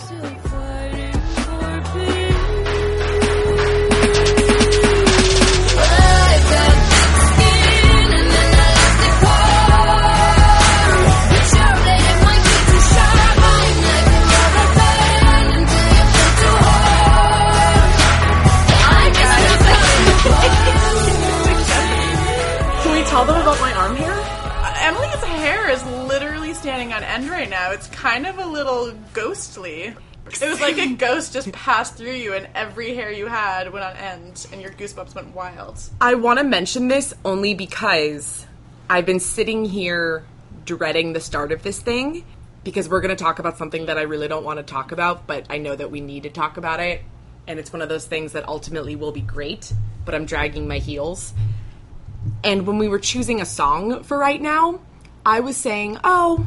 Still just passed through you, and every hair you had went on end, and your goosebumps went wild. I want to mention this only because I've been sitting here dreading the start of this thing because we're going to talk about something that I really don't want to talk about, but I know that we need to talk about it. And it's one of those things that ultimately will be great, but I'm dragging my heels. And when we were choosing a song for right now, I was saying, "Oh,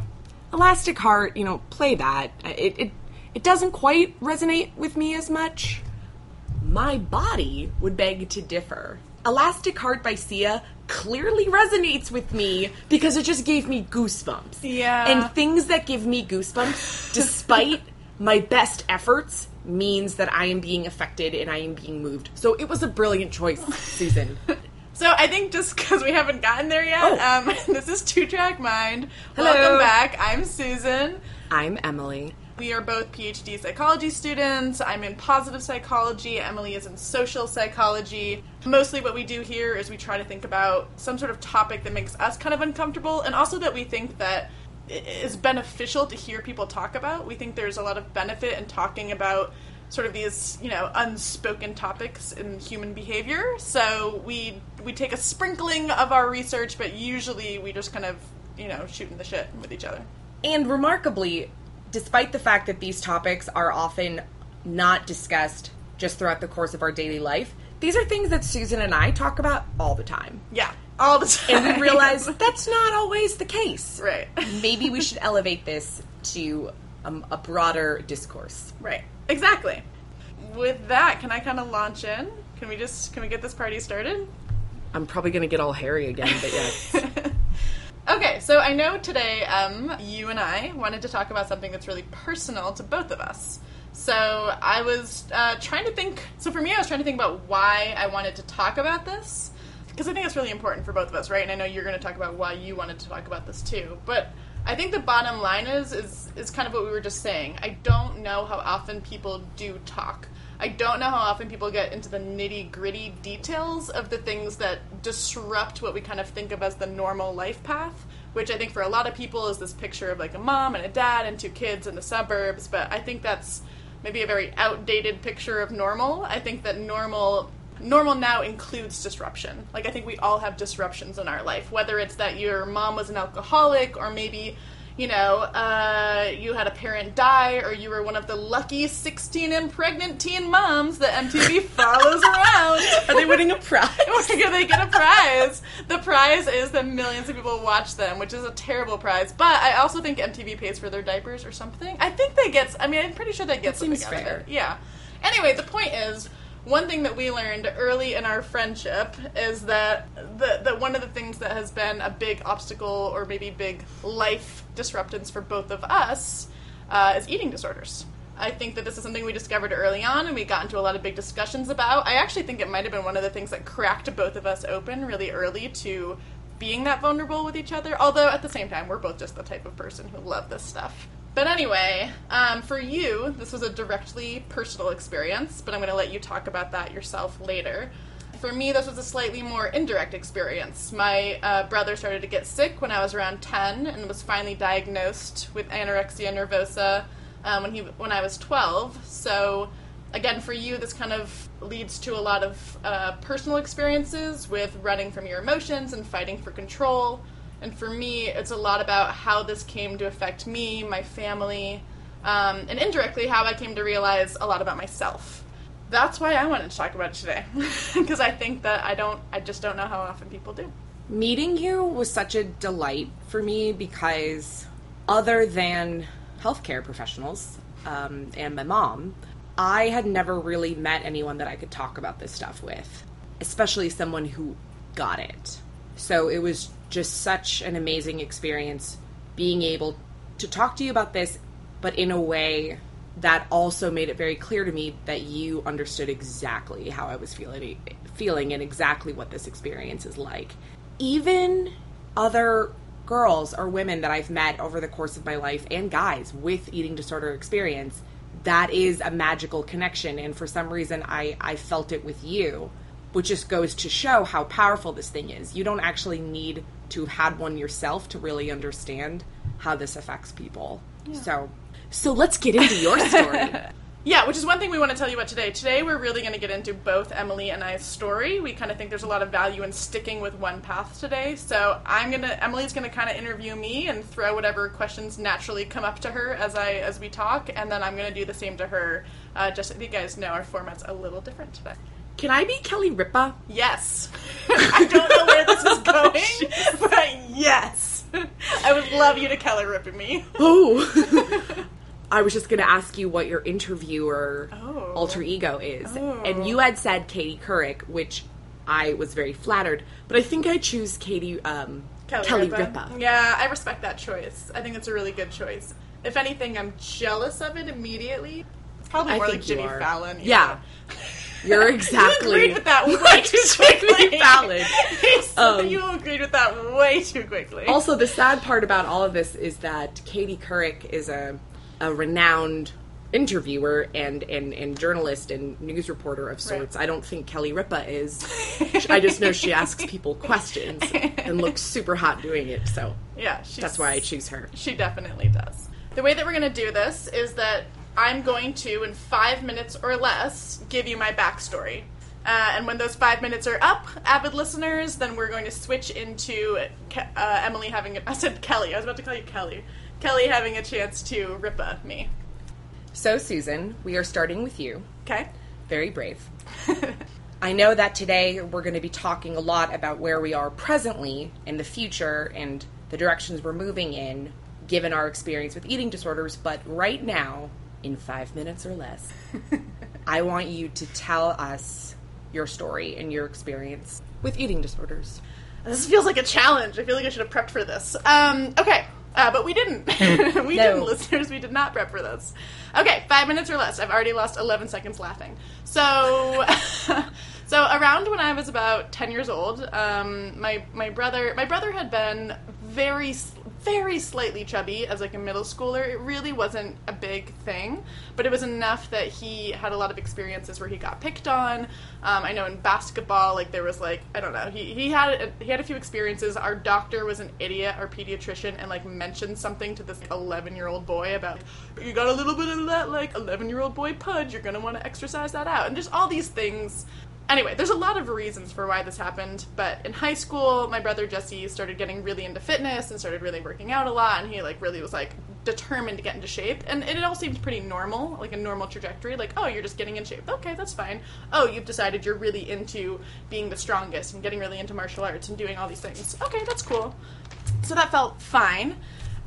Elastic Heart, you know, play that. It it it doesn't quite resonate with me as much." My body would beg to differ. Elastic Heart by Sia clearly resonates with me because it just gave me goosebumps. Yeah. And things that give me goosebumps, despite my best efforts, means that I am being affected and I am being moved. So it was a brilliant choice, Susan. So I think just because we haven't gotten there yet, Oh. um, this is Two Track Mind. Hello. Welcome back. I'm Susan. I'm Emily. We are both PhD psychology students. I'm in positive psychology. Emily is in social psychology. Mostly, what we do here is we try to think about some sort of topic that makes us kind of uncomfortable, and also that we think that i- beneficial to hear people talk about. We think there's a lot of benefit in talking about sort of these, you know, unspoken topics in human behavior. So we we take a sprinkling of our research, but usually we just kind of, you know, shooting the shit with each other. And remarkably, despite the fact that these topics are often not discussed just throughout the course of our daily life, these are things that Susan and I talk about all the time. Yeah, all the time. And we realize that's not always the case. Right. Maybe we should elevate this to um, a broader discourse. Right. Exactly. With that, can I kind of launch in? Can we just can we get this party started? I'm probably going to get all hairy again, but yes. Okay, so I know today um, you and I wanted to talk about something that's really personal to both of us. So I was uh, trying to think. So for me, I was trying to think about why I wanted to talk about this because I think it's really important for both of us, right? And I know you're going to talk about why you wanted to talk about this too. But I think the bottom line is is is kind of what we were just saying. I don't know how often people do talk. I don't know how often people get into the nitty gritty details of the things that disrupt what we kind of think of as the normal life path, which I think for a lot of people is this picture of like a mom and a dad and two kids in the suburbs. But I think that's maybe a very outdated picture of normal. I think that normal normal now includes disruption. Like I think we all have disruptions in our life, whether it's that your mom was an alcoholic or maybe you know, uh, you had a parent die, or you were one of the lucky 16 and pregnant teen moms that MTV follows around. Are they winning a prize? Or they get a prize. The prize is that millions of people watch them, which is a terrible prize. But I also think MTV pays for their diapers or something. I think they get. I mean, I'm pretty sure they get That something seems out of fair. it. Yeah. Anyway, the point is. One thing that we learned early in our friendship is that the, that one of the things that has been a big obstacle or maybe big life disruptance for both of us uh, is eating disorders. I think that this is something we discovered early on and we got into a lot of big discussions about. I actually think it might have been one of the things that cracked both of us open really early to being that vulnerable with each other. Although at the same time, we're both just the type of person who love this stuff. But anyway, um, for you, this was a directly personal experience, but I'm going to let you talk about that yourself later. For me, this was a slightly more indirect experience. My uh, brother started to get sick when I was around 10 and was finally diagnosed with anorexia nervosa um, when, he, when I was 12. So, again, for you, this kind of leads to a lot of uh, personal experiences with running from your emotions and fighting for control. And for me, it's a lot about how this came to affect me, my family, um, and indirectly how I came to realize a lot about myself. That's why I wanted to talk about it today, because I think that I don't, I just don't know how often people do. Meeting you was such a delight for me because, other than healthcare professionals um, and my mom, I had never really met anyone that I could talk about this stuff with, especially someone who got it. So it was just such an amazing experience being able to talk to you about this, but in a way that also made it very clear to me that you understood exactly how I was feeling feeling and exactly what this experience is like. Even other girls or women that I've met over the course of my life and guys with eating disorder experience, that is a magical connection and for some reason I I felt it with you, which just goes to show how powerful this thing is. You don't actually need to have had one yourself to really understand how this affects people. So so let's get into your story. Yeah, which is one thing we want to tell you about today. Today, we're really going to get into both Emily and I's story. We kind of think there's a lot of value in sticking with one path today. So I'm gonna, Emily's gonna kind of interview me and throw whatever questions naturally come up to her as I as we talk, and then I'm gonna do the same to her. Uh, just so you guys know, our format's a little different today. Can I be Kelly Ripa? Yes, I don't know where this is going, but yes, I would love you to Keller ripping me. Oh. I was just going to ask you what your interviewer Oh. alter ego is. Oh. And you had said Katie Couric, which I was very flattered, but I think I choose Katie um, Kelly, Ripa. Yeah, I respect that choice. I think it's a really good choice. If anything, I'm jealous of it immediately. It's probably more like Jimmy. Fallon. Yeah. You're exactly. You agreed with that way too quickly. Fallon. Um, you agreed with that way too quickly. Also, the sad part about all of this is that Katie Couric is a, a renowned interviewer and, and, and journalist and news reporter of sorts. I don't think Kelly Ripa is. I just know she asks people questions and looks super hot doing it. So yeah, she's, that's why I choose her. She definitely does. The way that we're going to do this is that I'm going to, in five minutes or less, give you my backstory. Uh, and when those five minutes are up, avid listeners, then we're going to switch into Ke- uh, Emily having. A, I said Kelly. I was about to call you Kelly. Kelly having a chance to rippa me. So, Susan, we are starting with you. Okay. Very brave. I know that today we're going to be talking a lot about where we are presently in the future and the directions we're moving in, given our experience with eating disorders, but right now, in five minutes or less, I want you to tell us your story and your experience with eating disorders. This feels like a challenge. I feel like I should have prepped for this. Um, okay, uh, but we didn't. we No. didn't, listeners. We did not prep for this. Okay, five minutes or less. I've already lost 11 seconds laughing. So, so around when I was about 10 years old, um, my my brother my brother had been very very slightly chubby as like a middle schooler. It really wasn't a big thing, but it was enough that he had a lot of experiences where he got picked on. Um, I know in basketball, like there was like I don't know, he he had a, he had a few experiences. Our doctor was an idiot, our pediatrician, and like mentioned something to this 11 year old boy about you got a little bit of that like 11 year old boy pudge. You're gonna want to exercise that out, and just all these things anyway, there's a lot of reasons for why this happened, but in high school, my brother Jesse started getting really into fitness and started really working out a lot, and he like really was like determined to get into shape, and it all seemed pretty normal, like a normal trajectory. Like, oh, you're just getting in shape. Okay, that's fine. Oh, you've decided you're really into being the strongest and getting really into martial arts and doing all these things. Okay, that's cool. So that felt fine.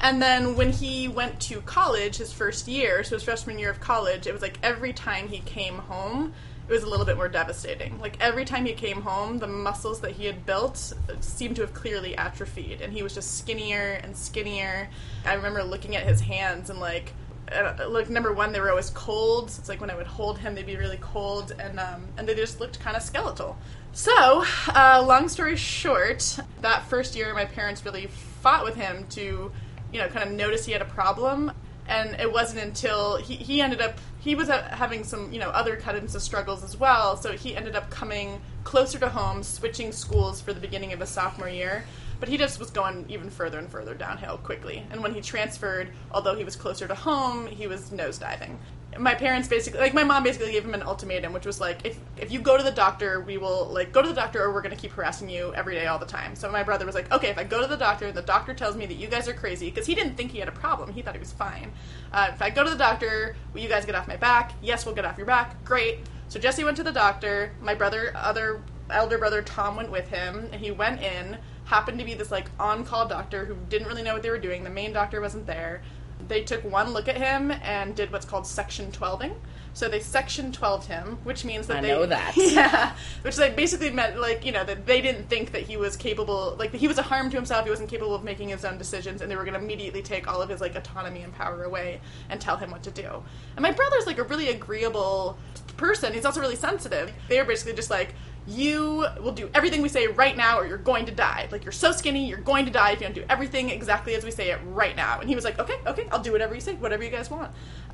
And then when he went to college, his first year, so his freshman year of college, it was like every time he came home, it was a little bit more devastating. Like every time he came home, the muscles that he had built seemed to have clearly atrophied, and he was just skinnier and skinnier. I remember looking at his hands and like, uh, like number one, they were always cold. It's like when I would hold him, they'd be really cold, and um, and they just looked kind of skeletal. So, uh, long story short, that first year, my parents really fought with him to, you know, kind of notice he had a problem. And it wasn't until he, he ended up, he was uh, having some, you know, other kinds of struggles as well. So he ended up coming closer to home, switching schools for the beginning of his sophomore year. But he just was going even further and further downhill quickly. And when he transferred, although he was closer to home, he was nosediving my parents basically like my mom basically gave him an ultimatum which was like if if you go to the doctor we will like go to the doctor or we're going to keep harassing you every day all the time. So my brother was like okay if i go to the doctor and the doctor tells me that you guys are crazy because he didn't think he had a problem. He thought he was fine. Uh, if i go to the doctor will you guys get off my back? Yes we'll get off your back. Great. So jesse went to the doctor. My brother other elder brother tom went with him. And he went in happened to be this like on-call doctor who didn't really know what they were doing. The main doctor wasn't there they took one look at him and did what's called section 12ing. So they section 12 him, which means that I they know that. yeah, which they basically meant like you know that they didn't think that he was capable, like that he was a harm to himself. He wasn't capable of making his own decisions, and they were going to immediately take all of his like autonomy and power away and tell him what to do. And my brother's like a really agreeable person. He's also really sensitive. They were basically just like. You will do everything we say right now, or you're going to die. Like you're so skinny, you're going to die if you don't do everything exactly as we say it right now. And he was like, "Okay, okay, I'll do whatever you say, whatever you guys want."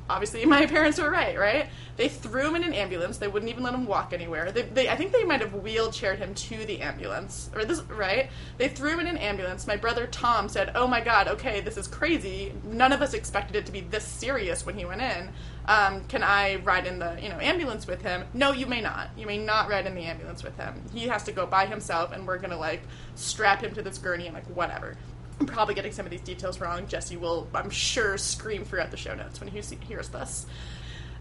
obviously my parents were right right? They threw him in an ambulance. They wouldn't even let him walk anywhere. They, they, i think they might have wheelchaired him to the ambulance or this right? They threw him in an ambulance. My brother tom said oh my god okay this is crazy. None of us expected it to be this serious when he went in um, can i ride in the you know ambulance with him no you may not you may not ride in the ambulance with him he has to go by himself and we're gonna like strap him to this gurney and like whatever I'm probably getting some of these details wrong. Jesse will, I'm sure, scream throughout the show notes when he hears this.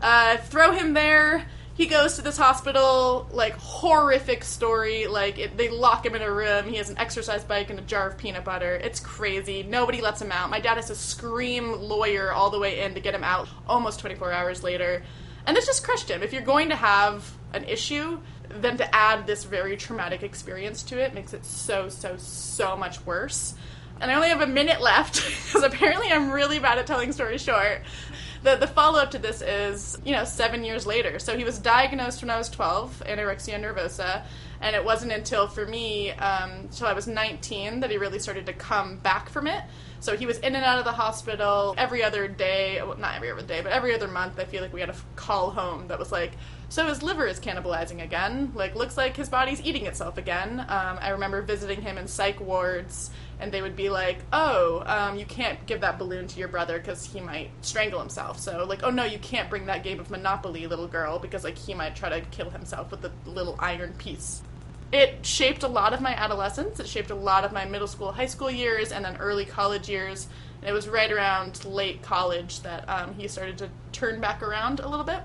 Uh, throw him there. He goes to this hospital, like horrific story. Like it, they lock him in a room. He has an exercise bike and a jar of peanut butter. It's crazy. Nobody lets him out. My dad has to scream lawyer all the way in to get him out. Almost 24 hours later, and this just crushed him. If you're going to have an issue, then to add this very traumatic experience to it makes it so so so much worse and I only have a minute left because apparently I'm really bad at telling stories short. The, the follow up to this is, you know, seven years later. So he was diagnosed when I was 12, anorexia nervosa, and it wasn't until for me, um, until I was 19, that he really started to come back from it. So he was in and out of the hospital every other day, well, not every other day, but every other month. I feel like we had a call home that was like, so his liver is cannibalizing again. Like, looks like his body's eating itself again. Um, I remember visiting him in psych wards, and they would be like, "Oh, um, you can't give that balloon to your brother because he might strangle himself." So, like, "Oh no, you can't bring that game of Monopoly, little girl, because like he might try to kill himself with the little iron piece." It shaped a lot of my adolescence. It shaped a lot of my middle school, high school years, and then early college years. And it was right around late college that um, he started to turn back around a little bit.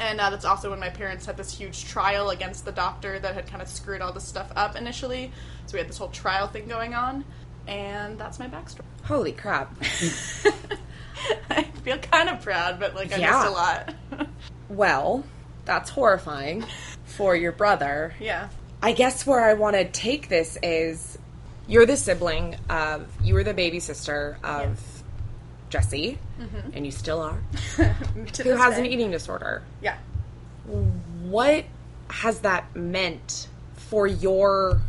And uh, that's also when my parents had this huge trial against the doctor that had kind of screwed all this stuff up initially. So we had this whole trial thing going on. And that's my backstory. Holy crap. I feel kind of proud, but like I Yeah. missed a lot. Well, that's horrifying for your brother. yeah. I guess where I want to take this is you're the sibling of, you were the baby sister of Jesse, and you still are, who has an eating disorder. Yeah. What has that meant for your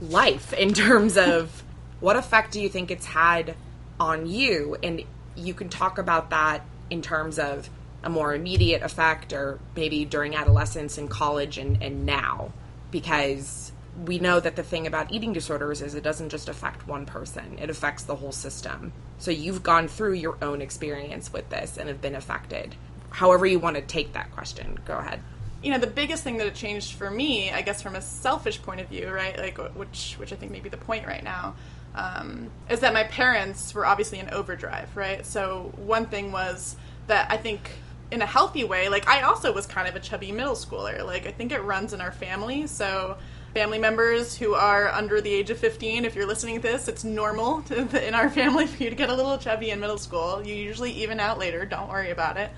life in terms of what effect do you think it's had on you? And you can talk about that in terms of a more immediate effect or maybe during adolescence and college and, and now. Because we know that the thing about eating disorders is it doesn't just affect one person, it affects the whole system. So you've gone through your own experience with this and have been affected. However, you want to take that question, go ahead. you know the biggest thing that it changed for me i guess from a selfish point of view right like which which i think may be the point right now um, is that my parents were obviously in overdrive right so one thing was that i think in a healthy way like i also was kind of a chubby middle schooler like i think it runs in our family so family members who are under the age of 15 if you're listening to this it's normal to, in our family for you to get a little chubby in middle school you usually even out later don't worry about it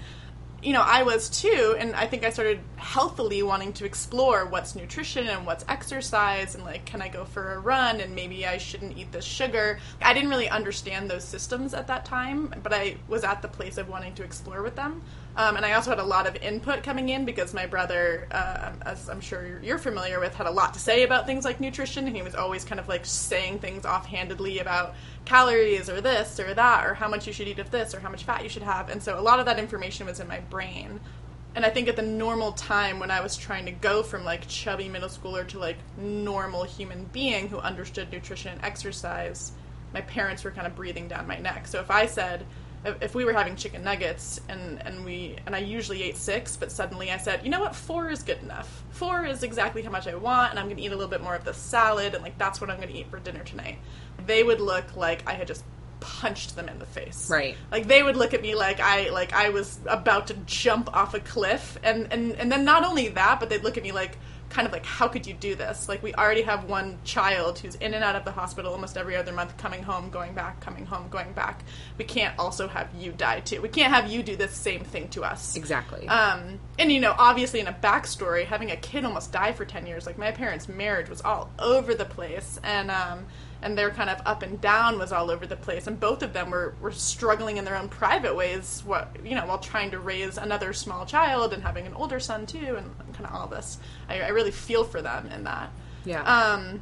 you know, I was too, and I think I started healthily wanting to explore what's nutrition and what's exercise, and like, can I go for a run, and maybe I shouldn't eat this sugar. I didn't really understand those systems at that time, but I was at the place of wanting to explore with them. Um, and I also had a lot of input coming in because my brother, uh, as I'm sure you're- you're familiar with, had a lot to say about things like nutrition, and he was always kind of like saying things offhandedly about calories or this or that or how much you should eat of this or how much fat you should have. And so a lot of that information was in my brain. And I think at the normal time when I was trying to go from like chubby middle schooler to like normal human being who understood nutrition and exercise, my parents were kind of breathing down my neck. So if I said, if we were having chicken nuggets and, and we and I usually ate six, but suddenly I said, you know what, four is good enough. Four is exactly how much I want, and I'm gonna eat a little bit more of the salad, and like that's what I'm gonna eat for dinner tonight. They would look like I had just punched them in the face. Right. Like they would look at me like I like I was about to jump off a cliff and and and then not only that, but they'd look at me like kind of like how could you do this? Like we already have one child who's in and out of the hospital almost every other month coming home going back coming home going back. We can't also have you die too. We can't have you do this same thing to us. Exactly. um, and you know, obviously, in a backstory, having a kid almost die for ten years, like my parents' marriage was all over the place, and um, and their kind of up and down was all over the place, and both of them were, were struggling in their own private ways, what you know, while trying to raise another small child and having an older son too, and kind of all this. I, I really feel for them in that. yeah. Um,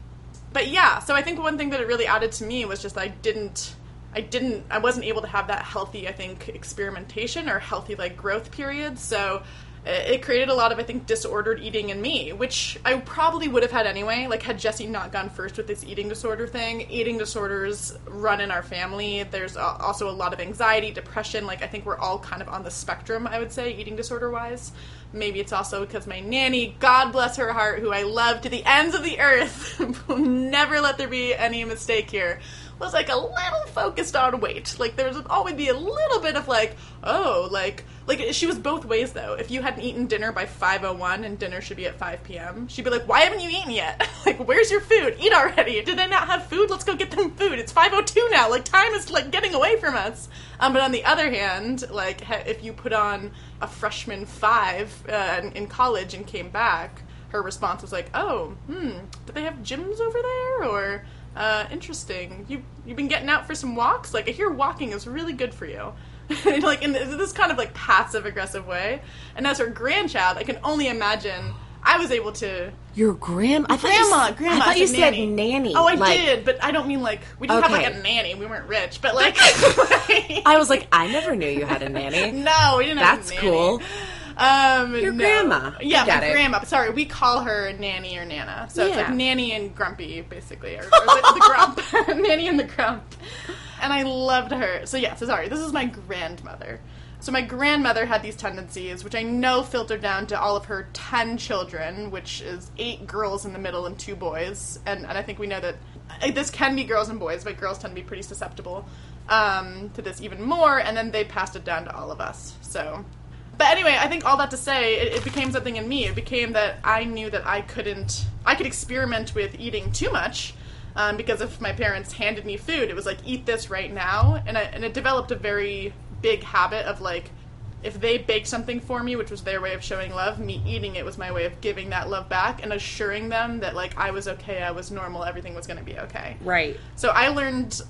but yeah, so I think one thing that it really added to me was just I didn't, I didn't, I wasn't able to have that healthy, I think, experimentation or healthy like growth period. So it created a lot of, I think, disordered eating in me, which I probably would have had anyway. Like had Jesse not gone first with this eating disorder thing, eating disorders run in our family. There's also a lot of anxiety, depression. Like I think we're all kind of on the spectrum. I would say eating disorder wise. Maybe it's also because my nanny, God bless her heart, who I love to the ends of the earth, will never let there be any mistake here, was like a little focused on weight. Like there would always be a little bit of like, oh, like like she was both ways though. If you hadn't eaten dinner by five oh one and dinner should be at five p.m., she'd be like, why haven't you eaten yet? like where's your food? Eat already. Did they not have food? Let's go get them food. It's five oh two now. Like time is like getting away from us. Um, but on the other hand, like if you put on a freshman five uh, in, in college and came back, her response was like, "Oh, hmm, do they have gyms over there?" Or, uh, "Interesting. You you've been getting out for some walks? Like I hear walking is really good for you." like in this kind of like passive aggressive way. And as her grandchild, I can only imagine. I was able to Your grandma? I grandma, you, grandma. I thought you said nanny. nanny. Oh, I Like, did, but I don't mean like we didn't have like a nanny. We weren't rich, but like I was like, I never knew you had a nanny. no, we didn't have That's a nanny. cool. Um, Your no. grandma. Yeah, my it. grandma. Sorry, we call her Nanny or Nana. So it's like Nanny and Grumpy, basically, or, or the, the Grump. Nanny and the Grump. And I loved her. So yeah, so sorry. This is my grandmother. So my grandmother had these tendencies, which I know filtered down to all of her ten children, which is eight girls in the middle and two boys. And, and I think we know that uh, this can be girls and boys, but girls tend to be pretty susceptible um, to this even more. And then they passed it down to all of us. So but anyway, I think all that to say, it, it became something in me. It became that I knew that I couldn't, I could experiment with eating too much, um, because if my parents handed me food, it was like eat this right now, and I, and it developed a very big habit of like, if they baked something for me, which was their way of showing love, me eating it was my way of giving that love back and assuring them that like I was okay, I was normal, everything was going to be okay. Right. So I learned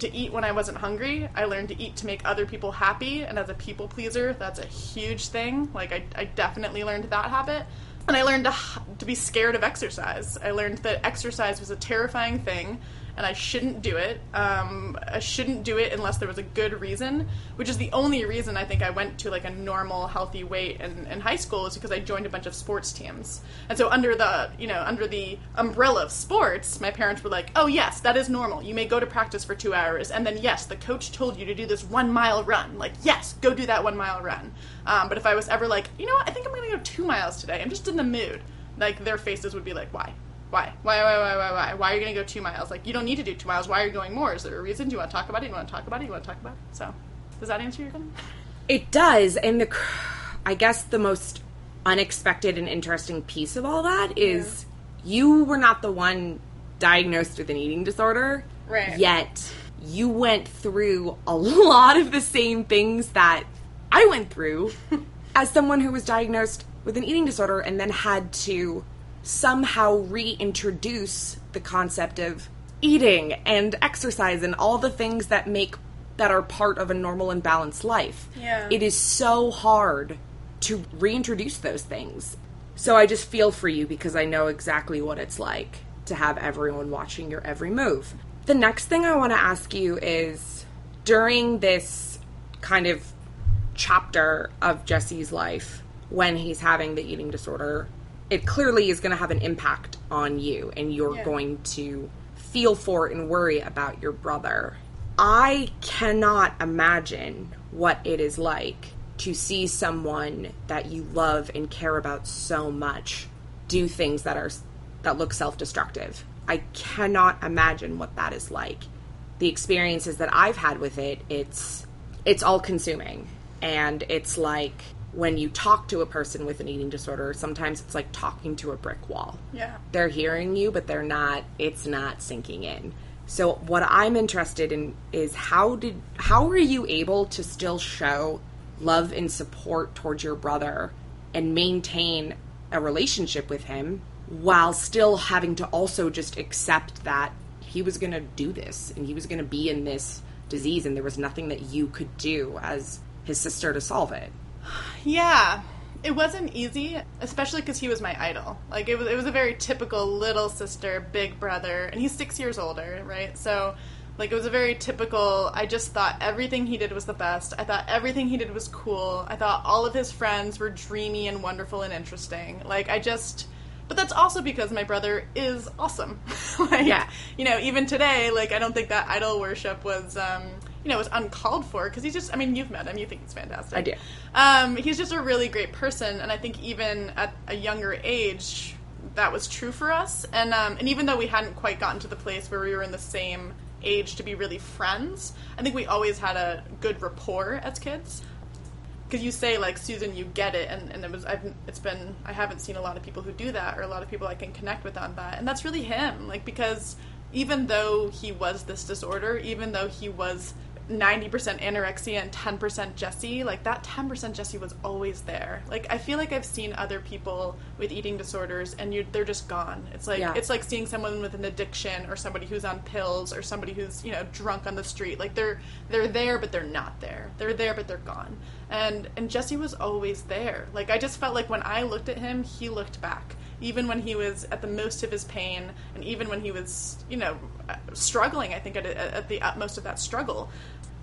to eat when I wasn't hungry. I learned to eat to make other people happy, and as a people pleaser, that's a huge thing. Like I, I definitely learned that habit. And I learned to, to be scared of exercise. I learned that exercise was a terrifying thing, and I shouldn't do it. Um, I shouldn't do it unless there was a good reason, which is the only reason I think I went to like a normal, healthy weight in, in high school is because I joined a bunch of sports teams. And so under the you know under the umbrella of sports, my parents were like, "Oh yes, that is normal. You may go to practice for two hours, and then yes, the coach told you to do this one mile run. Like yes, go do that one mile run." Um, but if I was ever like, you know what, I think I'm going to go two miles today. I'm just in the mood. Like their faces would be like, "Why?" Why? Why, why, why, why, why? Why are you going to go two miles? Like, you don't need to do two miles. Why are you going more? Is there a reason? Do you want to talk about it? You want to talk about it? You want to talk about it? So, does that answer your question? It does, and the, I guess the most unexpected and interesting piece of all that is you were not the one diagnosed with an eating disorder, Right. Yet you went through a lot of the same things that I went through as someone who was diagnosed with an eating disorder and then had to somehow reintroduce the concept of eating and exercise and all the things that make that are part of a normal and balanced life. Yeah. It is so hard to reintroduce those things. So I just feel for you because I know exactly what it's like to have everyone watching your every move. The next thing I want to ask you is during this kind of chapter of Jesse's life when he's having the eating disorder, it clearly is going to have an impact on you and you're Yeah. going to feel for and worry about your brother. I cannot imagine what it is like to see someone that you love and care about so much do things that are that look self-destructive. I cannot imagine what that is like. The experiences that I've had with it, it's it's all consuming. And it's like when you talk to a person with an eating disorder, sometimes it's like talking to a brick wall. Yeah. They're hearing you, but they're not, it's not sinking in. So what I'm interested in is how did how were you able to still show love and support towards your brother and maintain a relationship with him while still having to also just accept that he was going to do this and he was going to be in this disease and there was nothing that you could do as his sister to solve it. Yeah, it wasn't easy, especially because he was my idol. Like it was, it was a very typical little sister, big brother, and he's six years older, right? So, like it was a very typical. I just thought everything he did was the best. I thought everything he did was cool. I thought all of his friends were dreamy and wonderful and interesting. Like I just. But that's also because my brother is awesome. like, Yeah. You know, even today, like I don't think that idol worship was, um, you know, was uncalled for because he's just. I mean, you've met him. You think he's fantastic. I do. Um, he's just a really great person, and I think even at a younger age, that was true for us. And um, and even though we hadn't quite gotten to the place where we were in the same age to be really friends, I think we always had a good rapport as kids. Because you say like Susan, you get it, and, and it was I've it's been I haven't seen a lot of people who do that, or a lot of people I can connect with on that, and that's really him. Like because even though he was this disorder, even though he was 90% anorexia and 10% Jesse, like that 10% Jesse was always there. Like I feel like I've seen other people with eating disorders and you they're just gone. It's like Yeah. it's like seeing someone with an addiction or somebody who's on pills or somebody who's, you know, drunk on the street. Like they're they're there but they're not there. They're there but they're gone. And and Jesse was always there. Like I just felt like when I looked at him, he looked back even when he was at the most of his pain and even when he was you know uh, struggling i think at, at the utmost of that struggle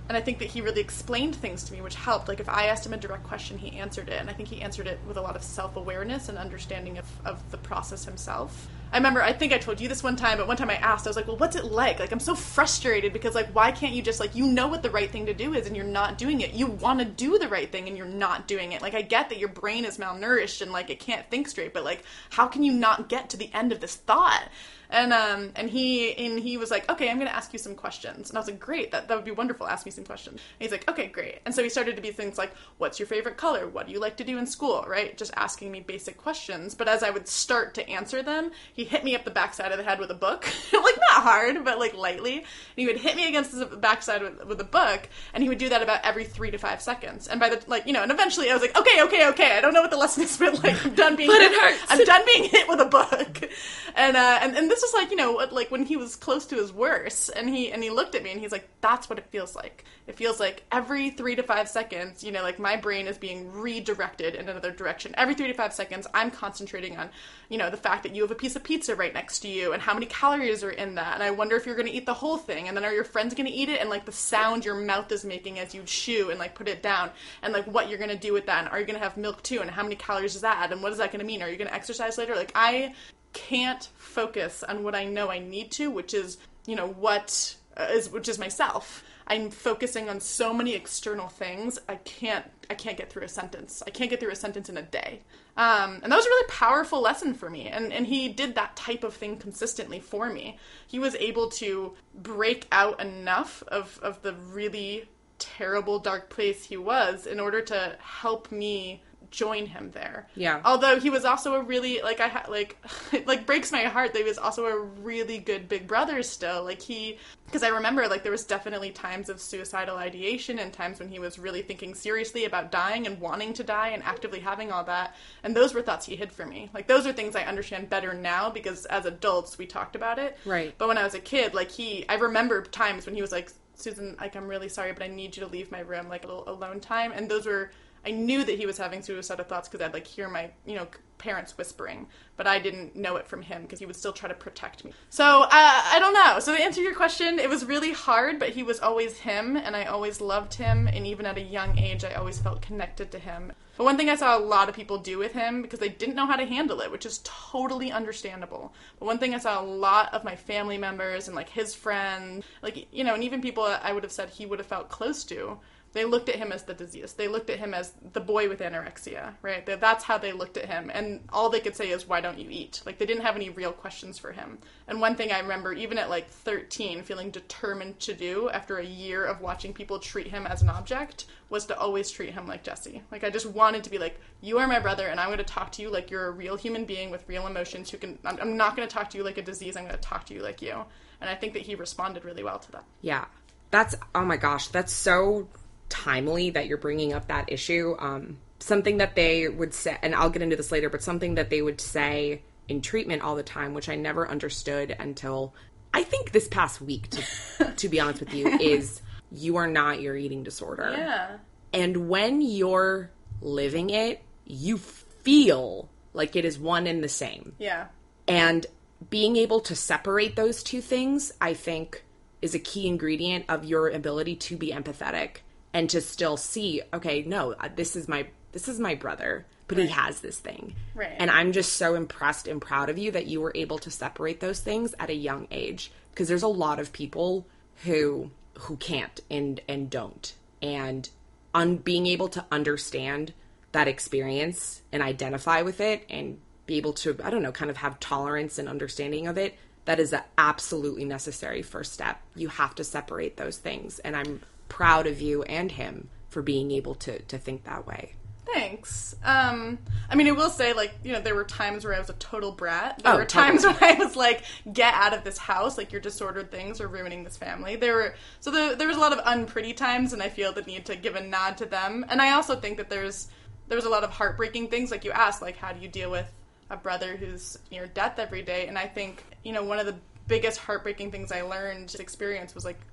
and i think that he really explained things to me which helped. Like if i asked him a direct question he answered it. And i think he answered it with a lot of self-awareness and understanding of, of the process himself i remember i think i told you this one time but one time i asked i was like well what's it like like i'm so frustrated because like why can't you just like you know what the right thing to do is and you're not doing it you want to do the right thing and you're not doing it like i get that your brain is malnourished and like it can't think straight but like how can you not get to the end of this thought and um and he and he was like, okay, I'm gonna ask you some questions. And I was like, great, that, that would be wonderful. Ask me some questions. And he's like, okay, great. And so he started to be things like, what's your favorite color? What do you like to do in school? Right? Just asking me basic questions. But as I would start to answer them, he hit me up the backside of the head with a book, like not hard, but like lightly. And he would hit me against the backside with, with a book, and he would do that about every three to five seconds. And by the like, you know, and eventually I was like, okay, okay, okay. I don't know what the lesson is, but like, I'm done being. But it hit. hurts. I'm done being hit with a book, and uh, and and this was like you know what like when he was close to his worst, and he and he looked at me and he's like, that's what it feels like. It feels like every three to five seconds, you know, like my brain is being redirected in another direction. Every three to five seconds, I'm concentrating on, you know, the fact that you have a piece of pizza right next to you and how many calories are in that, and I wonder if you're going to eat the whole thing, and then are your friends going to eat it, and like the sound your mouth is making as you chew and like put it down, and like what you're going to do with that, and are you going to have milk too, and how many calories does that add, and what is that going to mean? Are you going to exercise later? Like I can't focus on what I know I need to, which is, you know, what uh, which is myself. I'm focusing on so many external things. I can't I can't get through a sentence. I can't get through a sentence in a day. Um, and that was a really powerful lesson for me. And and he did that type of thing consistently for me. He was able to break out enough of of the really terrible dark place he was in order to help me join him there. Yeah. Although he was also a really like I ha- like it like breaks my heart that he was also a really good big brother still. Like he because I remember like there was definitely times of suicidal ideation and times when he was really thinking seriously about dying and wanting to die and actively having all that. And those were thoughts he hid from me. Like those are things I understand better now because as adults we talked about it. Right. But when I was a kid, like he I remember times when he was like Susan, like I'm really sorry, but I need you to leave my room, like a little alone time. And those were I knew that he was having suicidal thoughts because I'd like hear my, you know, parents whispering, but I didn't know it from him because he would still try to protect me. So uh, I don't know. So to answer your question, it was really hard, but he was always him, and I always loved him, and even at a young age, I always felt connected to him. But one thing I saw a lot of people do with him because they didn't know how to handle it, which is totally understandable. But one thing I saw a lot of my family members and like his friends, like you know, and even people I would have said he would have felt close to, they looked at him as the disease. They looked at him as the boy with anorexia, right? That's how they looked at him. And all they could say is, why don't you eat? Like, they didn't have any real questions for him. And one thing I remember, even at like 13, feeling determined to do after a year of watching people treat him as an object was to always treat him like Jesse. Like, I just wanted to be like, you are my brother, and I'm going to talk to you like you're a real human being with real emotions who can, I'm, not going to talk to you like a disease, I'm going to talk to you like you. And I think that he responded really well to that. Yeah. That's oh my gosh, that's so timely that you're bringing up that issue. Um something that they would say and I'll get into this later, but something that they would say in treatment all the time, which I never understood until I think this past week to to be honest with you is you are not your eating disorder. Yeah. And when you're living it, you feel like it is one and the same. Yeah. And being able to separate those two things, I think, is a key ingredient of your ability to be empathetic and to still see, okay, no, uh, this is my this is my brother, but he has this thing. Right. And I'm just so impressed and proud of you that you were able to separate those things at a young age because there's a lot of people who who can't and and don't. And on being able to understand that experience and identify with it and be able to i don't know kind of have tolerance and understanding of it that is an absolutely necessary first step you have to separate those things and i'm proud of you and him for being able to to think that way Thanks. Um, I mean, I will say, like, you know, there were times where I was a total brat. There Oh, were times when I was like, "Get out of this house! Like, your disordered things are ruining this family." There were so there, there was a lot of unpretty times, and I feel the need to give a nod to them. And I also think that there's there was a lot of heartbreaking things, like you asked, like how do you deal with a brother who's near death every day? And I think you know one of the biggest heartbreaking things I learned experience was like the,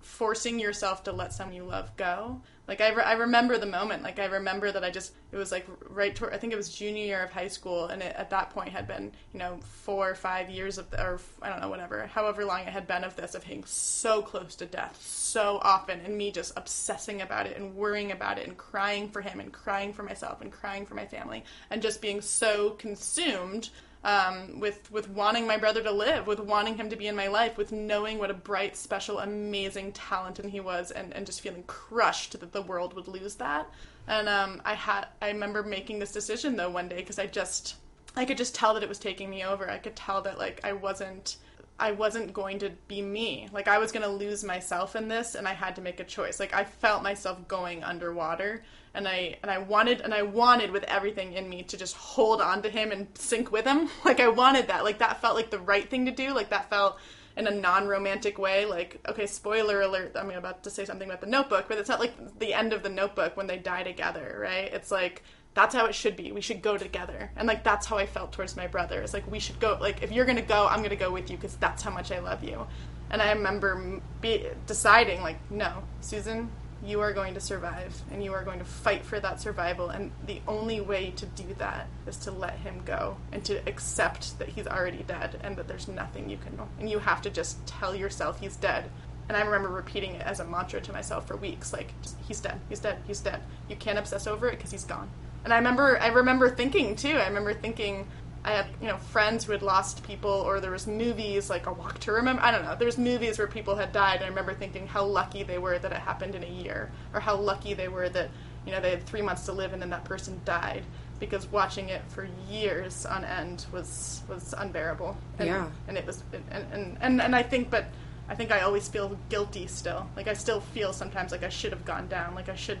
forcing yourself to let someone you love go. Like I, re- I remember the moment. Like I remember that I just it was like right toward I think it was junior year of high school, and it, at that point had been you know four or five years of the, or I don't know whatever, however long it had been of this of being so close to death so often, and me just obsessing about it and worrying about it and crying for him and crying for myself and crying for my family and just being so consumed um, with with wanting my brother to live, with wanting him to be in my life, with knowing what a bright, special, amazing talent and he was, and, and just feeling crushed that the world would lose that. And um, I had I remember making this decision though one day because I just I could just tell that it was taking me over. I could tell that like I wasn't I wasn't going to be me. Like I was going to lose myself in this and I had to make a choice. Like I felt myself going underwater and I and I wanted and I wanted with everything in me to just hold on to him and sink with him. Like I wanted that. Like that felt like the right thing to do. Like that felt in a non-romantic way like okay spoiler alert i'm about to say something about the notebook but it's not like the end of the notebook when they die together right it's like that's how it should be we should go together and like that's how i felt towards my brother it's like we should go like if you're gonna go i'm gonna go with you because that's how much i love you and i remember be, deciding like no susan you are going to survive and you are going to fight for that survival and the only way to do that is to let him go and to accept that he's already dead and that there's nothing you can and you have to just tell yourself he's dead and I remember repeating it as a mantra to myself for weeks, like he's dead, he's dead, he's dead. You can't obsess over it because he's gone. And I remember, I remember thinking too. I remember thinking, I had you know friends who had lost people, or there was movies like A Walk to Remember. I don't know. There's movies where people had died, and I remember thinking how lucky they were that it happened in a year, or how lucky they were that you know they had three months to live and then that person died. Because watching it for years on end was was unbearable. And, Yeah. and it was and, and and and I think, but I think I always feel guilty still. Like I still feel sometimes like I should have gone down. Like I should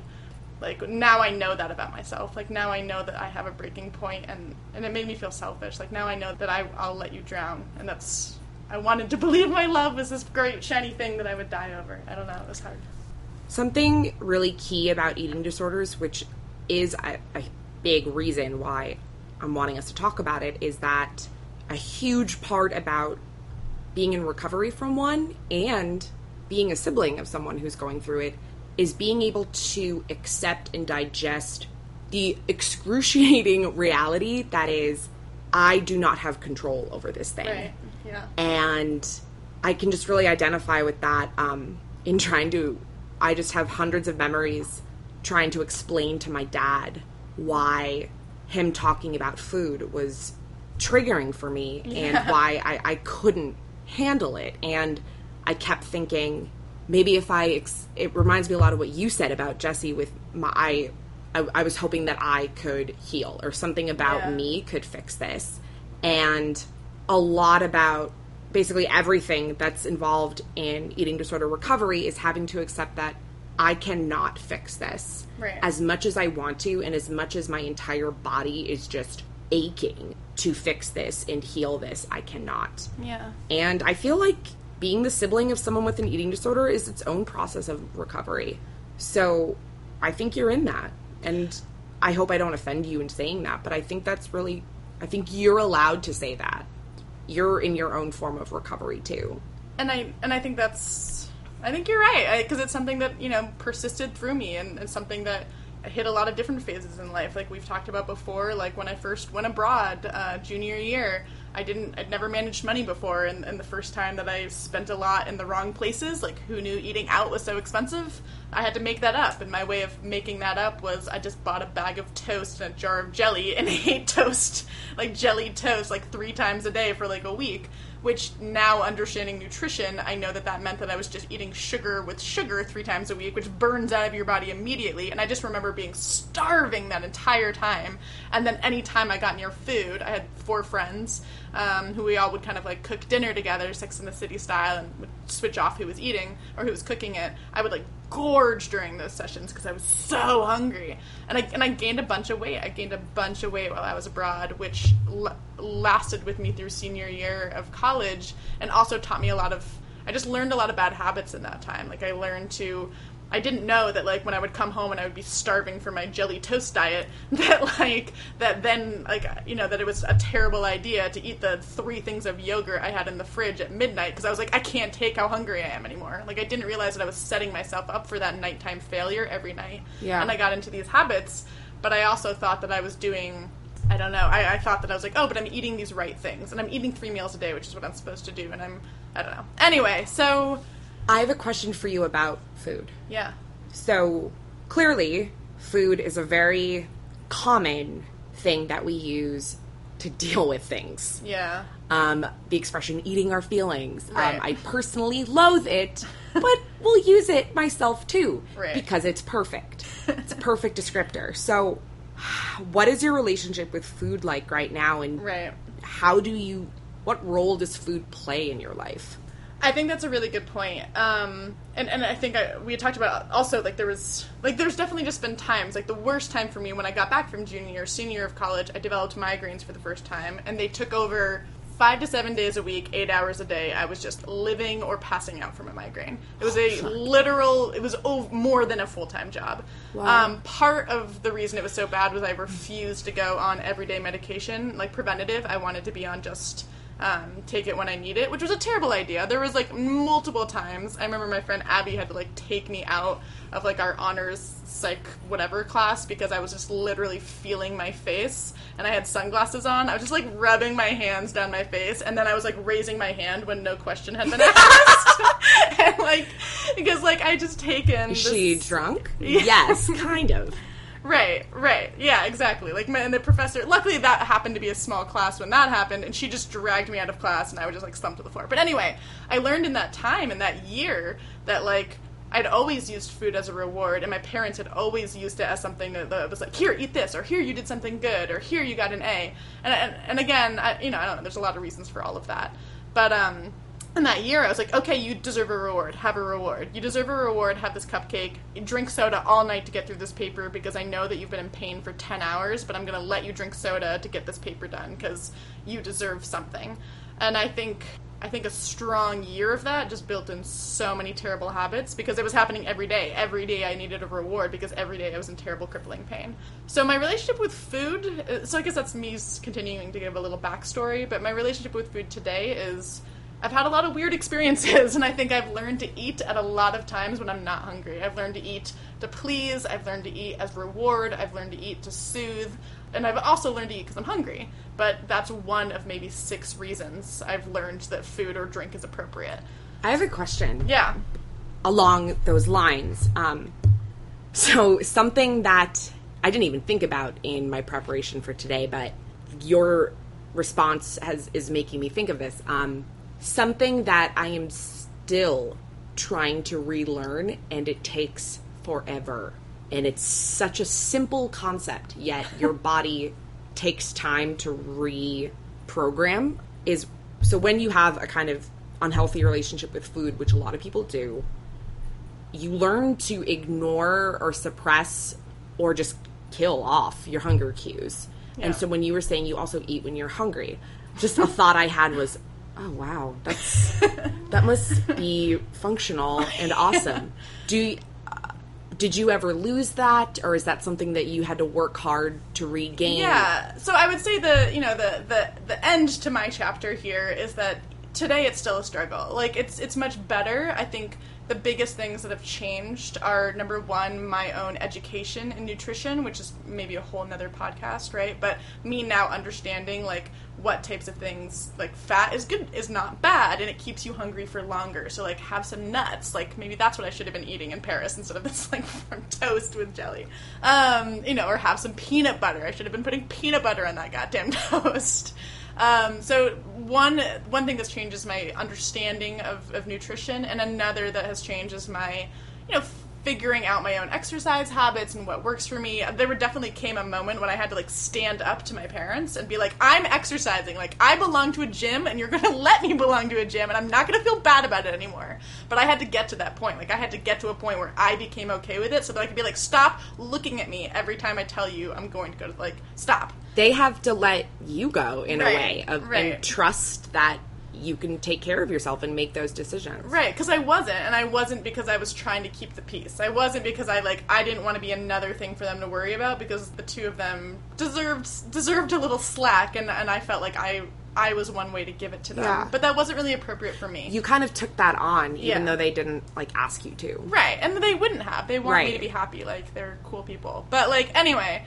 like now I know that about myself. Like now I know that I have a breaking point and and it made me feel selfish. Like now I know that I I'll let you drown and that's I wanted to believe my love was this great shiny thing that I would die over. I don't know, it was hard. Something really key about eating disorders, which is a, a big reason why I'm wanting us to talk about it, is that a huge part about being in recovery from one and being a sibling of someone who's going through it is being able to accept and digest the excruciating reality that is, I do not have control over this thing Right. Yeah. and I can just really identify with that um, in trying to. I just have hundreds of memories trying to explain to my dad why him talking about food was triggering for me and why I, I couldn't handle it. And I kept thinking, maybe if I, ex- it reminds me a lot of what you said about Jesse with my, I, I, I was hoping that I could heal or something about Yeah. me could fix this. And a lot about basically everything that's involved in eating disorder recovery is having to accept that I cannot fix this Right. as much as I want to, and as much as my entire body is just aching to fix this and heal this, I cannot. Yeah. And I feel like being the sibling of someone with an eating disorder is its own process of recovery. So I think you're in that. And I hope I don't offend you in saying that, but I think that's really, I think you're allowed to say that. You're in your own form of recovery too. and I and I think that's I think you're right because it's something that you know persisted through me and, and something that hit a lot of different phases in life like we've talked about before like when I first went abroad uh, junior year I didn't I'd never managed money before and, and the first time that I spent a lot in the wrong places like who knew eating out was so expensive I had to make that up. And my way of making that up was I just bought a bag of toast and a jar of jelly and ate toast like jelly toast like three times a day for like a week which now understanding nutrition i know that that meant that i was just eating sugar with sugar three times a week which burns out of your body immediately. And i just remember being starving that entire time. And then anytime i got near food i had four friends um, who we all would kind of like cook dinner together sex in the city style and would switch off who was eating or who was cooking it. I would like gorge during those sessions because i was so hungry. And I, and I gained a bunch of weight. I gained a bunch of weight while i was abroad which l- lasted with me through senior year of college and also taught me a lot of i just learned a lot of bad habits in that time. Like i learned to i didn't know that like when i would come home and i would be starving for my jelly toast diet that like that then like you know that it was a terrible idea to eat the three things of yogurt i had in the fridge at midnight because i was like i can't take how hungry i am anymore like i didn't realize that i was setting myself up for that nighttime failure every night Yeah. and i got into these habits but i also thought that i was doing I don't know. I, I thought that I was like, oh, but I'm eating these right things, and I'm eating three meals a day, which is what I'm supposed to do, and I'm, I don't know. Anyway, so I have a question for you about food. yeah, So clearly, food is a very common thing that we use to deal with things. yeah, Um, the expression "eating our feelings." Right. Um, I personally loathe it, but will use it myself too Right. because it's perfect. It's a perfect descriptor. So, what is your relationship with food like right now, and right. how do you? What role does food play in your life? I think that's a really good point. Um, and, and I think I, we talked about also like there was like there's definitely just been times like the worst time for me when I got back from junior senior year of college. I developed migraines for the first time, and they took over five to seven days a week, eight hours a day. I was just living or passing out from a migraine. It was a literal. It was ov- more than a full time job. Wow. Um, part of the reason it was so bad was I refused to go on everyday medication like preventative. I wanted to be on just um, take it when I need it, which was a terrible idea. There was like multiple times. I remember my friend Abby had to like take me out of like our honors psych whatever class because I was just literally feeling my face and I had sunglasses on. I was just like rubbing my hands down my face and then I was like raising my hand when no question had been asked. and like because like I just taken Is this- she drunk? Yes, kind of. Right, right. Yeah, exactly. Like, and the professor, luckily that happened to be a small class when that happened, and she just dragged me out of class, and I would just, like, slump to the floor. But anyway, I learned in that time, in that year, that, like, I'd always used food as a reward, and my parents had always used it as something that, that was like, here, eat this, or here, you did something good, or here, you got an A. And, and, and again, I, you know, I don't know, there's a lot of reasons for all of that. But, um, in that year, I was like, okay, you deserve a reward. Have a reward. You deserve a reward. Have this cupcake. Drink soda all night to get through this paper because I know that you've been in pain for 10 hours, but I'm going to let you drink soda to get this paper done because you deserve something. And I think. I think a strong year of that just built in so many terrible habits because it was happening every day. Every day I needed a reward because every day I was in terrible, crippling pain. So my relationship with food, uh, so I guess that's me continuing to give a little backstory, but my relationship with food today is I've had a lot of weird experiences, and I think I've learned to eat at a lot of times when I'm not hungry. I've learned to eat to please, I've learned to eat as reward, I've learned to eat to soothe, and I've also learned to eat because I'm hungry. But that's one of maybe six reasons I've learned that food or drink is appropriate. I have a question. Yeah. along those lines. Um, so something that I didn't even think about in my preparation for today, but your response has is making me think of this. Um, something that I am still trying to relearn and it takes forever. And it's such a simple concept, yet your body takes time to reprogram is so when you have a kind of unhealthy relationship with food, which a lot of people do, you learn to ignore or suppress or just kill off your hunger cues. Yeah. And so when you were saying you also eat when you're hungry, just a thought I had was, oh wow, that's that must be functional and awesome. Do you, uh, did you ever lose that, or is that something that you had to work hard to regain? Yeah. So I would say the you know the the the end to my chapter here is that today it's still a struggle. Like it's it's much better. I think the biggest things that have changed are number one, my own education in nutrition, which is maybe a whole nother podcast, right? But me now understanding like what types of things like fat is good is not bad and it keeps you hungry for longer. So like have some nuts. Like maybe that's what I should have been eating in Paris instead of this like toast with jelly. Um, you know, or have some peanut butter. I should have been putting peanut butter on that goddamn toast. Um, so one one thing that's changed is my understanding of, of nutrition, and another that has changed is my, you know, figuring out my own exercise habits and what works for me. There definitely came a moment when I had to like stand up to my parents and be like, "I'm exercising. Like I belong to a gym, and you're going to let me belong to a gym, and I'm not going to feel bad about it anymore." But I had to get to that point. Like I had to get to a point where I became okay with it, so that I could be like, "Stop looking at me every time I tell you I'm going to go to like stop." They have to let you go in Right, a way of, right. and trust that you can take care of yourself and make those decisions. Right, because I wasn't, and I wasn't because I was trying to keep the peace. I wasn't because I like I didn't want to be another thing for them to worry about because the two of them deserved deserved a little slack, and and I felt like I I was one way to give it to them, Yeah. but that wasn't really appropriate for me. You kind of took that on, even Yeah. though they didn't like ask you to. Right, and they wouldn't have. They want me to be happy. Like they're cool people. But like anyway,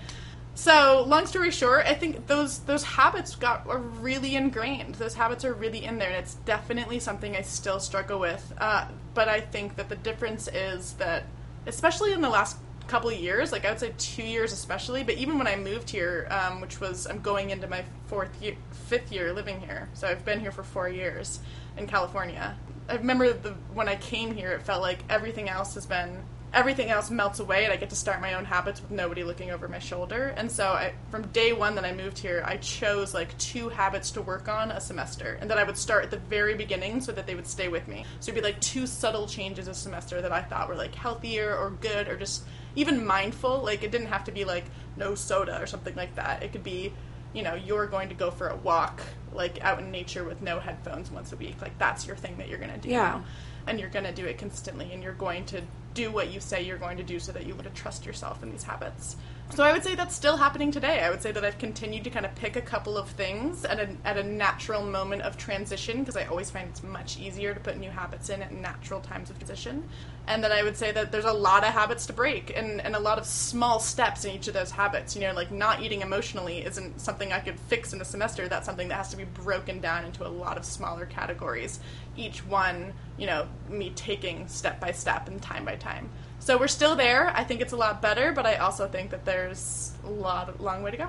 so long story short, I think those those habits got are really ingrained. Those habits are really in there, and it's definitely something I still struggle with. Uh, but I think that the difference is that, especially in the last couple of years, like I would say two years especially, but even when I moved here, um, which was I'm going into my fourth year, fifth year living here, so I've been here for four years in California. I remember the when I came here, it felt like everything else has been everything else melts away and I get to start my own habits with nobody looking over my shoulder. And so I, from day one that I moved here, I chose like two habits to work on a semester and that I would start at the very beginning so that they would stay with me. So it'd be like two subtle changes a semester that I thought were like healthier or good or just even mindful. Like it didn't have to be like no soda or something like that. It could be, you know, you're going to go for a walk like out in nature with no headphones once a week. Like that's your thing that you're going to do Yeah. now and you're going to do it consistently and you're going to do what you say you're going to do so that you would trust yourself in these habits. So I would say that's still happening today. I would say that I've continued to kind of pick a couple of things at a, at a natural moment of transition because I always find it's much easier to put new habits in at natural times of transition. And then I would say that there's a lot of habits to break and, and a lot of small steps in each of those habits. You know, like not eating emotionally isn't something I could fix in a semester. That's something that has to be broken down into a lot of smaller categories. Each one, you know, me taking step by step and time by time. So we're still there. I think it's a lot better, but I also think that there's a lot, long way to go.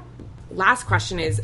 Last question is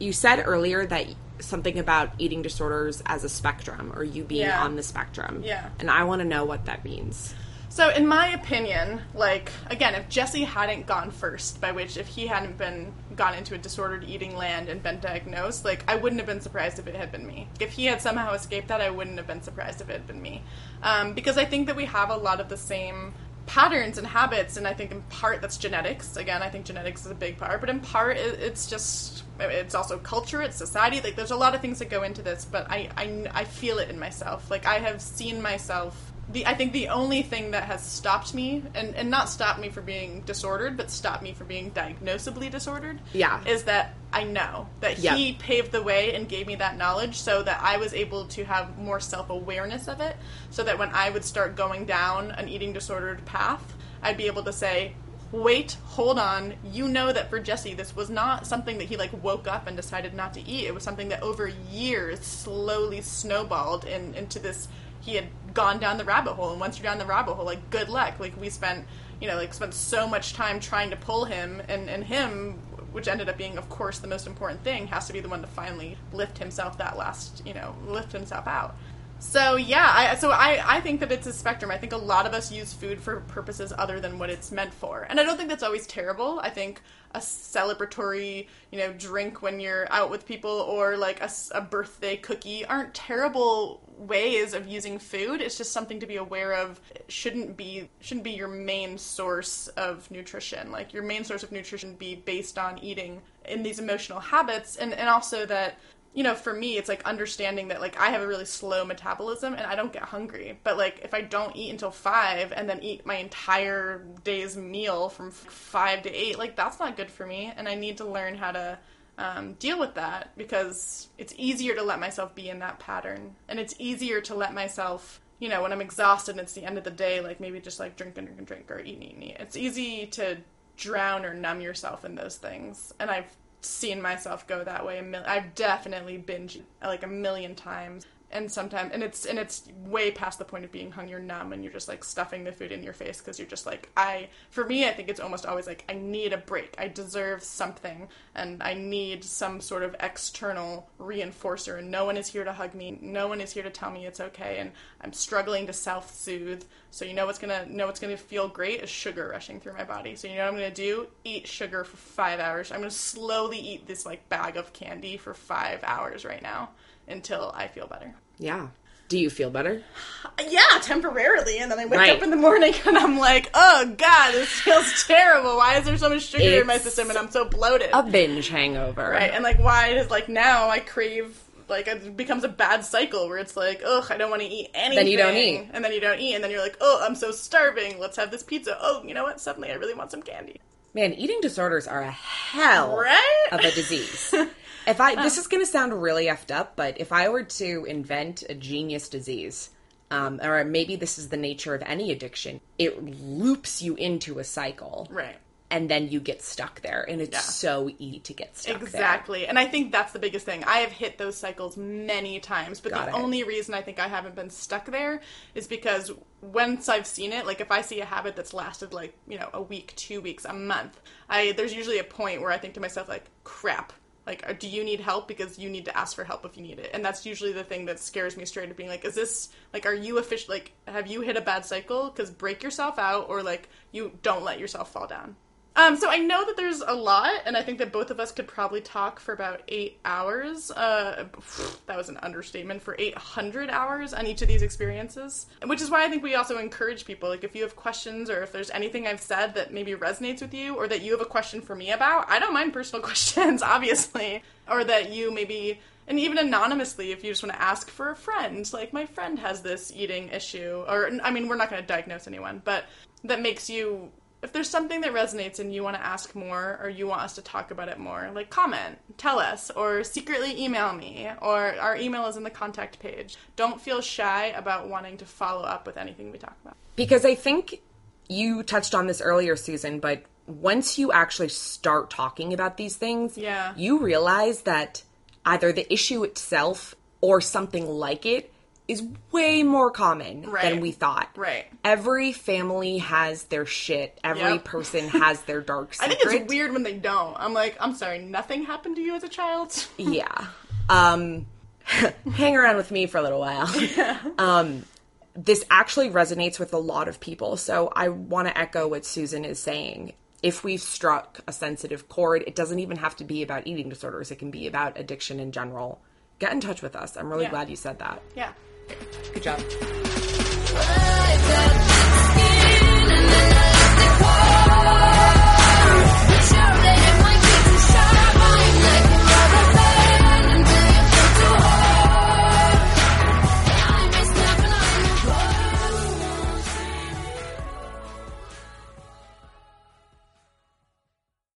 you said earlier that something about eating disorders as a spectrum or you being Yeah. on the spectrum. Yeah. And I want to know what that means. So, in my opinion, like again, if Jesse hadn't gone first, by which if he hadn't been gone into a disordered eating land and been diagnosed, like I wouldn't have been surprised if it had been me. If he had somehow escaped that, I wouldn't have been surprised if it had been me, um, because I think that we have a lot of the same patterns and habits, and I think in part that's genetics. Again, I think genetics is a big part, but in part it, it's just it's also culture, it's society. Like there's a lot of things that go into this, but I I, I feel it in myself. Like I have seen myself the I think the only thing that has stopped me and, and not stopped me from being disordered, but stopped me from being diagnosably disordered. Yeah. Is that I know that Yep. he paved the way and gave me that knowledge so that I was able to have more self awareness of it. So that when I would start going down an eating disordered path, I'd be able to say, Wait, hold on. You know that for Jesse, this was not something that he like woke up and decided not to eat. It was something that over years slowly snowballed in, into this he had gone down the rabbit hole and once you're down the rabbit hole like good luck. Like we spent you know like spent so much time trying to pull him and and him which ended up being of course the most important thing has to be the one to finally lift himself that last you know lift himself out So yeah, I, so I, I think that it's a spectrum. I think a lot of us use food for purposes other than what it's meant for, and I don't think that's always terrible. I think a celebratory, you know, drink when you're out with people or like a birthday cookie aren't terrible ways of using food. It's just something to be aware of. It shouldn't be shouldn't be your main source of nutrition. Like your main source of nutrition be based on eating in these emotional habits, and and also that you know, for me, it's like understanding that like I have a really slow metabolism and I don't get hungry. But like if I don't eat until five and then eat my entire day's meal from five to eight, like that's not good for me. And I need to learn how to um, deal with that because it's easier to let myself be in that pattern, and it's easier to let myself. You know, when I'm exhausted and it's the end of the day, like maybe just like drink and drink and drink or eat and eat and eat. It's easy to drown or numb yourself in those things. And I've seen myself go that way. A mil- I've definitely binged like a million times, and sometimes, and it's and it's way past the point of being hung. You're numb, and you're just like stuffing the food in your face because you're just like I. For me, I think it's almost always like I need a break. I deserve something, and I need some sort of external reinforcer. And no one is here to hug me. No one is here to tell me it's okay. And I'm struggling to self-soothe. So you know what's gonna know what's gonna feel great is sugar rushing through my body. So you know what I'm gonna do? Eat sugar for five hours. I'm gonna slowly eat this like bag of candy for five hours right now until I feel better. Yeah. Do you feel better? Yeah, temporarily, and then I wake Right. up in the morning and I'm like, oh god, this feels terrible. Why is there so much sugar in my system and I'm so bloated? A binge hangover. right, and like why is like now I crave like it becomes a bad cycle where it's like, ugh, I don't want to eat anything. Then you don't eat. and then you don't eat, and then you're like, oh, I'm so starving. Let's have this pizza. Oh, you know what? Suddenly, I really want some candy. Man, eating disorders are a hell Right? of a disease. if I this is going to sound really effed up, but if I were to invent a genius disease, um, or maybe this is the nature of any addiction, it loops you into a cycle, Right. and then you get stuck there, and it's Yeah. so easy to get stuck there. Exactly. And I think that's the biggest thing. I have hit those cycles many times, but Got the it. only reason I think I haven't been stuck there is because once I've seen it, like if I see a habit that's lasted like, you know, a week, 2 weeks, a month, I there's usually a point where I think to myself like, crap. Like, uh, do you need help? Because you need to ask for help if you need it. And that's usually the thing that scares me straight up being like, is this, like, are you official, like, have you hit a bad cycle? Because break yourself out or, like, you don't let yourself fall down. Um, so I know that there's a lot, and I think that both of us could probably talk for about eight hours. Uh, that was an understatement for 800 hours on each of these experiences, which is why I think we also encourage people. Like, if you have questions or if there's anything I've said that maybe resonates with you, or that you have a question for me about, I don't mind personal questions, obviously, or that you maybe. And even anonymously, if you just want to ask for a friend, like my friend has this eating issue, or I mean, we're not going to diagnose anyone, but that makes you if there's something that resonates and you want to ask more or you want us to talk about it more, like comment, tell us, or secretly email me, or our email is in the contact page. Don't feel shy about wanting to follow up with anything we talk about. Because I think you touched on this earlier, Susan, but once you actually start talking about these things, Yeah. you realize that either the issue itself or something like it is way more common than we thought. Right. Every family has their shit. Every Yep. person has their dark side. I think it's weird when they don't. I'm like, I'm sorry, nothing happened to you as a child? Yeah. Um, hang around with me for a little while. Um, this actually resonates with a lot of people. So I want to echo what Susan is saying. If we've struck a sensitive chord, it doesn't even have to be about eating disorders, it can be about addiction in general. Get in touch with us. I'm really Yeah. glad you said that. yeah. Good job.